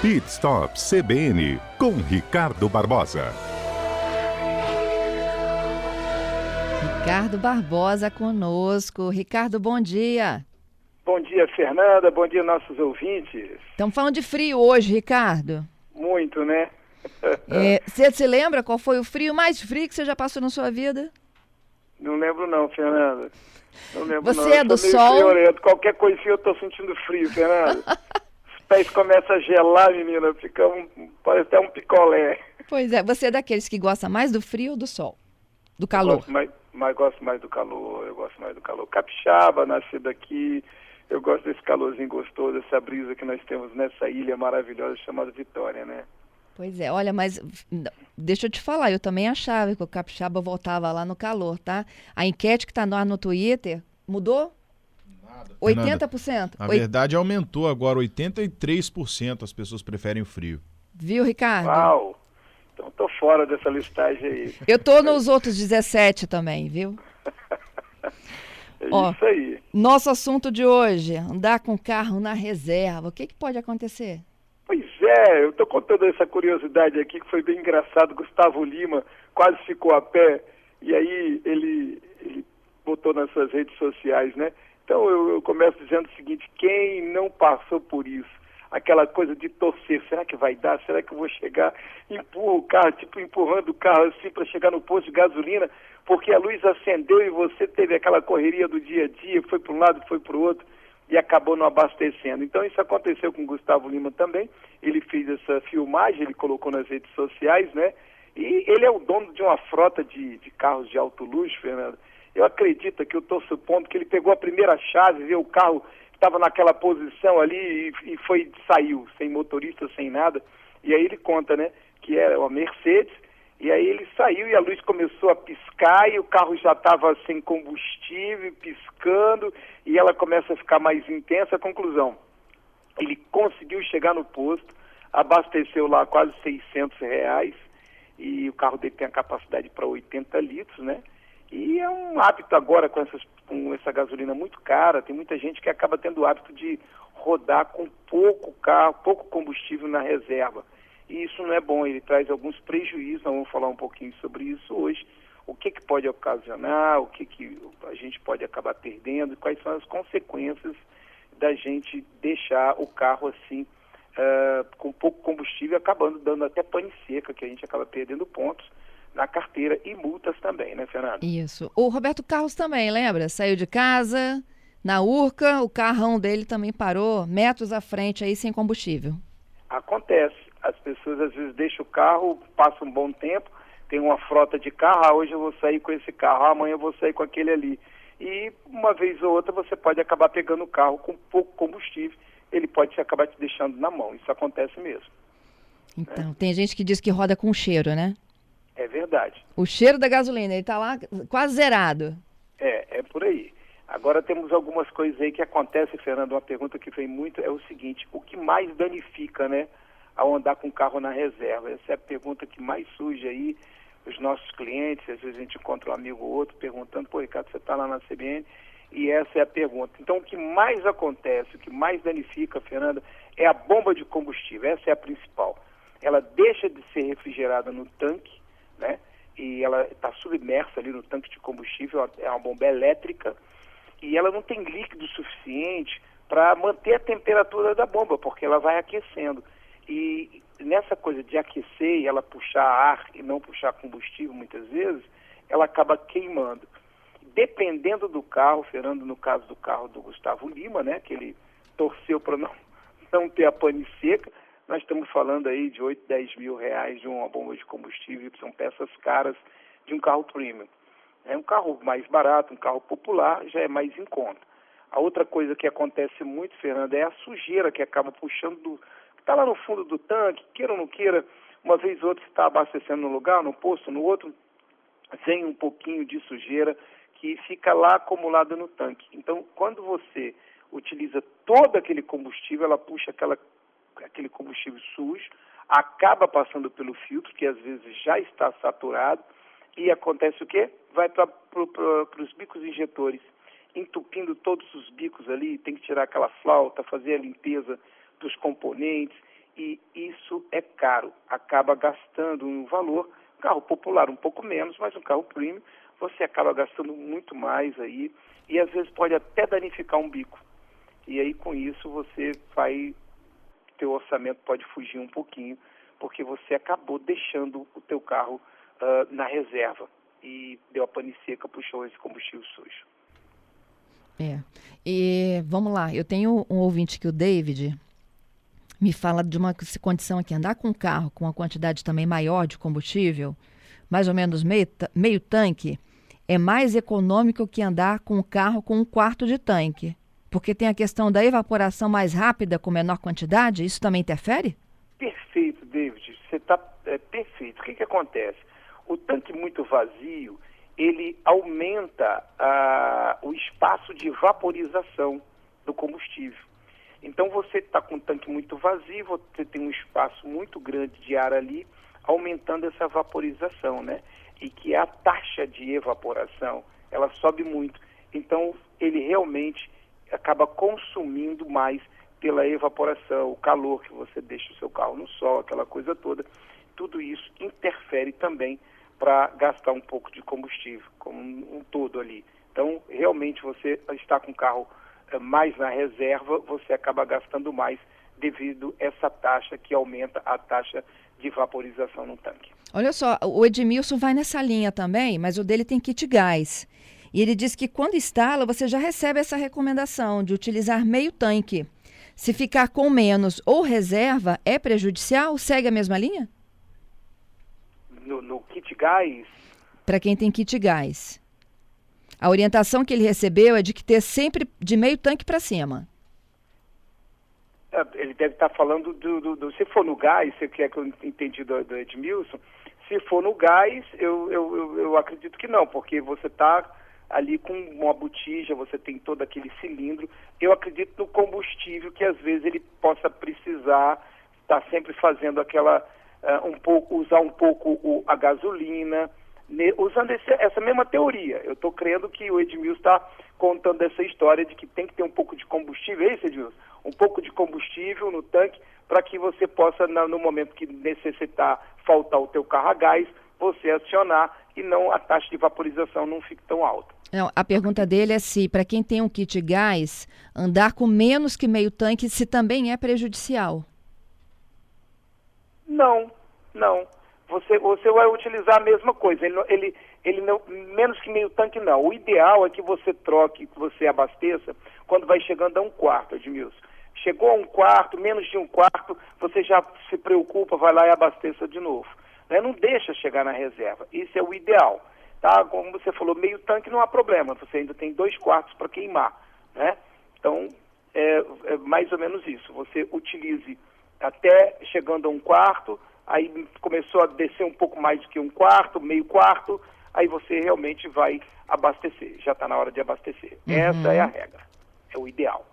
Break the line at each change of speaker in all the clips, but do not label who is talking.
Pit Stop CBN com Ricardo Barbosa.
Ricardo Barbosa conosco. Ricardo, bom dia.
Bom dia, Fernanda. Bom dia, nossos ouvintes.
Estamos falando de frio hoje, Ricardo.
Muito, né?
É, você se lembra qual foi o frio mais frio que você já passou na sua vida?
Não lembro não, Fernanda. Não lembro
Você
não.
é do sol?
Qualquer coisinha eu tô sentindo frio, Fernanda. Pés começam a gelar, menina. Fica um, parece até um picolé.
Pois é, você é daqueles que gosta mais do frio ou do sol? Do
Eu
calor?
Gosto mais, mas gosto mais do calor. Eu gosto mais do calor. Capixaba, nascido aqui. Eu gosto desse calorzinho gostoso, essa brisa que nós temos nessa ilha maravilhosa chamada Vitória, né?
Pois é, olha, mas deixa eu te falar, eu também achava que o capixaba voltava lá no calor, tá? A enquete que tá no ar no Twitter mudou?
Nada.
80%.
Na
Oi-
verdade, aumentou agora 83% as pessoas preferem o frio.
Viu, Ricardo?
Uau! Então tô fora dessa listagem aí.
Eu tô nos outros 17 também, viu?
É
Ó.
isso aí.
Nosso assunto de hoje, andar com carro na reserva. O que, que pode acontecer?
Pois é, eu tô contando essa curiosidade aqui que foi bem engraçado. Gustavo Lima quase ficou a pé e aí ele, ele botou nas suas redes sociais, né? Então eu, eu começo dizendo o seguinte: quem não passou por isso? Aquela coisa de torcer, será que vai dar? Será que eu vou chegar? Empurra o carro, tipo empurrando o carro assim para chegar no posto de gasolina, porque a luz acendeu e você teve aquela correria do dia a dia, foi para um lado, foi para o outro e acabou não abastecendo. Então isso aconteceu com Gustavo Lima também. Ele fez essa filmagem, ele colocou nas redes sociais, né? E ele é o dono de uma frota de, de carros de alto luxo, Fernando. Eu acredito que eu estou supondo que ele pegou a primeira chave, viu o carro estava naquela posição ali e, e foi saiu sem motorista, sem nada. E aí ele conta, né? Que era uma Mercedes. E aí ele saiu e a luz começou a piscar e o carro já estava sem combustível, piscando, e ela começa a ficar mais intensa. Conclusão, ele conseguiu chegar no posto, abasteceu lá quase 600 reais, e o carro dele tem a capacidade para 80 litros, né? E é um hábito agora com, essas, com essa gasolina muito cara, tem muita gente que acaba tendo o hábito de rodar com pouco carro, pouco combustível na reserva. E isso não é bom, ele traz alguns prejuízos, nós vamos falar um pouquinho sobre isso hoje. O que, que pode ocasionar, o que, que a gente pode acabar perdendo, quais são as consequências da gente deixar o carro assim, ah, com pouco combustível, acabando dando até pane seca, que a gente acaba perdendo pontos na carteira e multas também, né, Fernando?
Isso. O Roberto Carlos também, lembra? Saiu de casa, na Urca, o carrão dele também parou metros à frente aí sem combustível.
Acontece. As pessoas às vezes deixam o carro, passa um bom tempo, tem uma frota de carro, ah, hoje eu vou sair com esse carro, ah, amanhã eu vou sair com aquele ali. E uma vez ou outra você pode acabar pegando o carro com pouco combustível, ele pode acabar te deixando na mão. Isso acontece mesmo.
Então, tem gente que diz que roda com cheiro, né?
É verdade.
O cheiro da gasolina, ele tá lá quase zerado.
É, é por aí. Agora temos algumas coisas aí que acontecem, Fernando. Uma pergunta que vem muito é o seguinte: o que mais danifica, né, ao andar com o carro na reserva? Essa é a pergunta que mais surge aí. Os nossos clientes, às vezes a gente encontra um amigo ou outro perguntando: pô, Ricardo, você está lá na CBN? E essa é a pergunta. Então, o que mais acontece, o que mais danifica, Fernanda, é a bomba de combustível. Essa é a principal. Ela deixa de ser refrigerada no tanque, né? E ela está submersa ali no tanque de combustível, é uma bomba elétrica, e ela não tem líquido suficiente para manter a temperatura da bomba, porque ela vai aquecendo. E nessa coisa de aquecer e ela puxar ar e não puxar combustível muitas vezes, ela acaba queimando. Dependendo do carro, Fernando, no caso do carro do Gustavo Lima, né, que ele torceu para não, não ter a pane seca, nós estamos falando aí de 8, 10 mil reais de uma bomba de combustível, que são peças caras de um carro premium. É um carro mais barato, um carro popular, já é mais em conta. A outra coisa que acontece muito, Fernando, é a sujeira que acaba puxando do. está lá no fundo do tanque, queira ou não queira, uma vez ou outra está abastecendo no lugar, no posto, no outro, vem um pouquinho de sujeira que fica lá acumulada no tanque. Então, quando você utiliza todo aquele combustível, ela puxa aquela, aquele combustível sujo, acaba passando pelo filtro, que às vezes já está saturado, e acontece o quê? Vai para os bicos injetores, entupindo todos os bicos ali, tem que tirar aquela flauta, fazer a limpeza dos componentes, e isso é caro, acaba gastando um valor, carro popular um pouco menos, mas um carro premium você acaba gastando muito mais aí e às vezes pode até danificar um bico. E aí com isso você vai, teu orçamento pode fugir um pouquinho, porque você acabou deixando o teu carro uh, na reserva e deu a pane seca, puxou esse combustível sujo.
É. E vamos lá, eu tenho um ouvinte que o David me fala de uma condição aqui, andar com um carro com uma quantidade também maior de combustível, mais ou menos meio, meio tanque, é mais econômico que andar com um carro com um quarto de tanque. Porque tem a questão da evaporação mais rápida com menor quantidade, isso também interfere?
Perfeito, David. Você está é, perfeito. O que, que acontece? O tanque muito vazio, ele aumenta o espaço de vaporização do combustível. Então você está com o tanque muito vazio, você tem um espaço muito grande de ar ali, aumentando essa vaporização, né? E que a taxa de evaporação, ela sobe muito. Então ele realmente acaba consumindo mais pela evaporação, o calor que você deixa o seu carro no sol, aquela coisa toda. Tudo isso interfere também para gastar um pouco de combustível, como um, todo ali. Então, realmente, você está com o carro é, mais na reserva, você acaba gastando mais devido a essa taxa que aumenta a taxa de vaporização no tanque.
Olha só, o Edmilson vai nessa linha também, mas o dele tem kit gás. E ele diz que quando instala, você já recebe essa recomendação de utilizar meio tanque. Se ficar com menos ou reserva, é prejudicial? Segue a mesma linha?
No, no kit gás?
Para quem tem kit gás. A orientação que ele recebeu é de que ter sempre de meio tanque para cima.
É, ele deve estar tá falando do, do, do, Se for no gás, se quer que eu entendi do, do Edmilson, se for no gás, eu, eu, eu, eu acredito que não, porque você está ali com uma botija, você tem todo aquele cilindro. Eu acredito no combustível que às vezes ele possa precisar estar tá sempre fazendo aquela uh, um pouco usar um pouco o, a gasolina, ne, usando esse, essa mesma teoria. Eu estou crendo que o Edmilson está contando essa história de que tem que ter um pouco de combustível, é isso, Edmilson? Um pouco de combustível no tanque para que você possa, no momento que necessitar faltar o teu carro a gás, você acionar e não a taxa de vaporização não fique tão alta.
Não, a pergunta dele é se, para quem tem um kit gás, andar com menos que meio tanque, se também é prejudicial.
Não, não. Você, você vai utilizar a mesma coisa. Ele, ele, ele não, menos que meio tanque não. O ideal é que você troque, que você abasteça quando vai chegando a um quarto, Edmilson. Chegou a um quarto, menos de um quarto, você já se preocupa, vai lá e abasteça de novo. Né? Não deixa chegar na reserva. Isso é o ideal. Tá? Como você falou, meio tanque não há problema, você ainda tem dois quartos para queimar. Né? Então, é, é, mais ou menos isso. Você utilize até chegando a um quarto, aí começou a descer um pouco mais do que um quarto, meio quarto, aí você realmente vai abastecer. Já está na hora de abastecer. Uhum. Essa é a regra. É o ideal.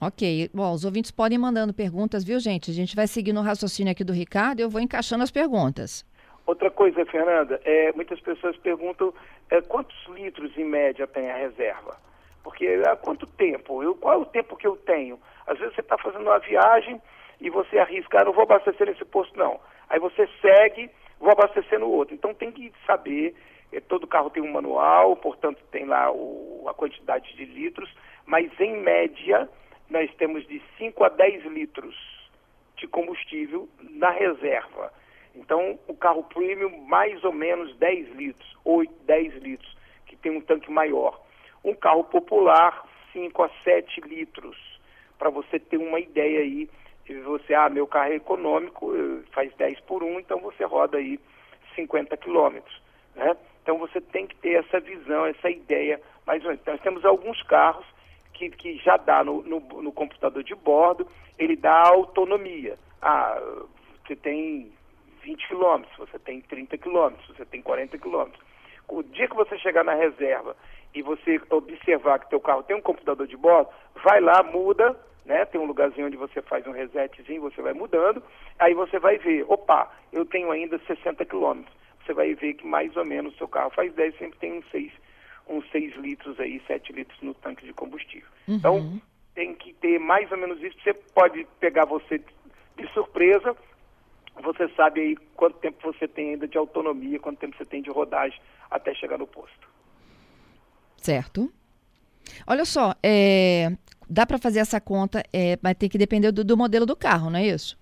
Ok. Bom, os ouvintes podem mandando perguntas, viu, gente? A gente vai seguir no raciocínio aqui do Ricardo e eu vou encaixando as perguntas.
Outra coisa, Fernanda, é, muitas pessoas perguntam é, quantos litros em média tem a reserva? Porque há quanto tempo? Eu, qual é o tempo que eu tenho? Às vezes você está fazendo uma viagem e você arrisca, ah, não vou abastecer nesse posto não. Aí você segue, vou abastecer no outro. Então tem que saber, é, todo carro tem um manual, portanto tem lá o, a quantidade de litros, mas em média nós temos de 5 a 10 litros de combustível na reserva. Então, o carro premium, mais ou menos 10 litros, 8, 10 litros, que tem um tanque maior. Um carro popular, 5 a 7 litros, para você ter uma ideia aí. Você, ah, meu carro é econômico, eh, faz 10 por 1, então você roda aí 50 quilômetros. Né? Então você tem que ter essa visão, essa ideia. Mas nós temos alguns carros que, que já dá no, no, no computador de bordo, ele dá autonomia. Ah, você tem 20 quilômetros, você tem 30 quilômetros, você tem 40 quilômetros. O dia que você chegar na reserva e você observar que teu carro tem um computador de bordo, vai lá, muda, né? Tem um lugarzinho onde você faz um resetzinho, você vai mudando, aí você vai ver, opa, eu tenho ainda 60 quilômetros. Você vai ver que mais ou menos o seu carro faz 10, sempre tem uns 6, uns 6 litros aí, 7 litros no tanque de combustível. Uhum. Então, tem que ter mais ou menos isso. Você pode pegar você de surpresa, você sabe aí quanto tempo você tem ainda de autonomia, quanto tempo você tem de rodagem até chegar no posto.
Certo. Olha só, é, dá para fazer essa conta, é, mas tem que depender do, do, modelo do carro, não é isso?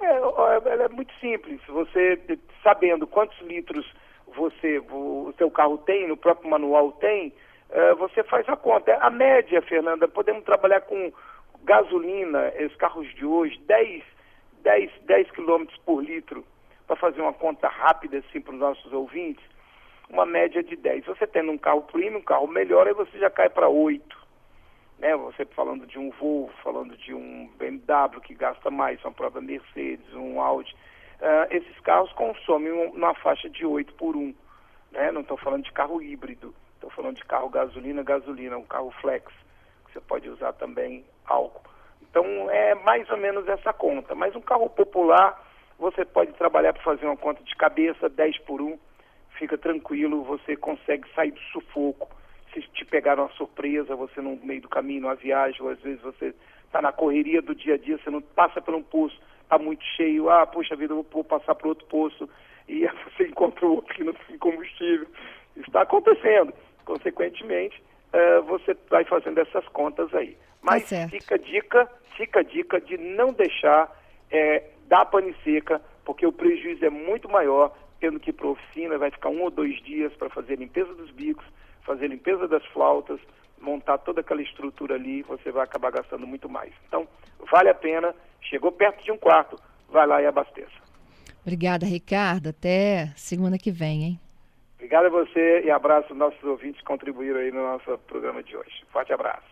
É, ela é muito simples. Você sabendo quantos litros você, o seu carro tem, no próprio manual tem, é, você faz a conta. A média, Fernanda, podemos trabalhar com gasolina, os carros de hoje, 10, 10, 10 quilômetros por litro, para fazer uma conta rápida assim para os nossos ouvintes, uma média de 10. Você tendo um carro premium, um carro melhor, aí você já cai para 8. Né? Você falando de um Volvo, falando de um BMW que gasta mais, uma própria Mercedes, um Audi. Uh, esses carros consomem uma faixa de 8 por 1. Né? Não estou falando de carro híbrido, estou falando de carro gasolina, gasolina, um carro flex, que você pode usar também álcool. Então é mais ou menos essa conta. Mas um carro popular, você pode trabalhar para fazer uma conta de cabeça, 10 por 1, fica tranquilo, você consegue sair do sufoco. Se te pegar uma surpresa, você no meio do caminho, numa viagem, ou às vezes você está na correria do dia a dia, você não passa por um poço, está muito cheio, ah, puxa vida, eu vou passar por outro poço, e você encontra outro que não tem combustível. Está acontecendo. Consequentemente, uh, você vai fazendo essas contas aí. Mas tá fica a dica, fica a dica de não deixar é, dar pane seca, porque o prejuízo é muito maior, tendo que ir para a oficina, vai ficar um ou dois dias para fazer limpeza dos bicos, fazer limpeza das flautas, montar toda aquela estrutura ali, você vai acabar gastando muito mais. Então, vale a pena, chegou perto de um quarto, vai lá e abasteça.
Obrigada, Ricardo. Até segunda que vem, hein?
Obrigado a você e abraço aos nossos ouvintes que contribuíram aí no nosso programa de hoje. Forte abraço.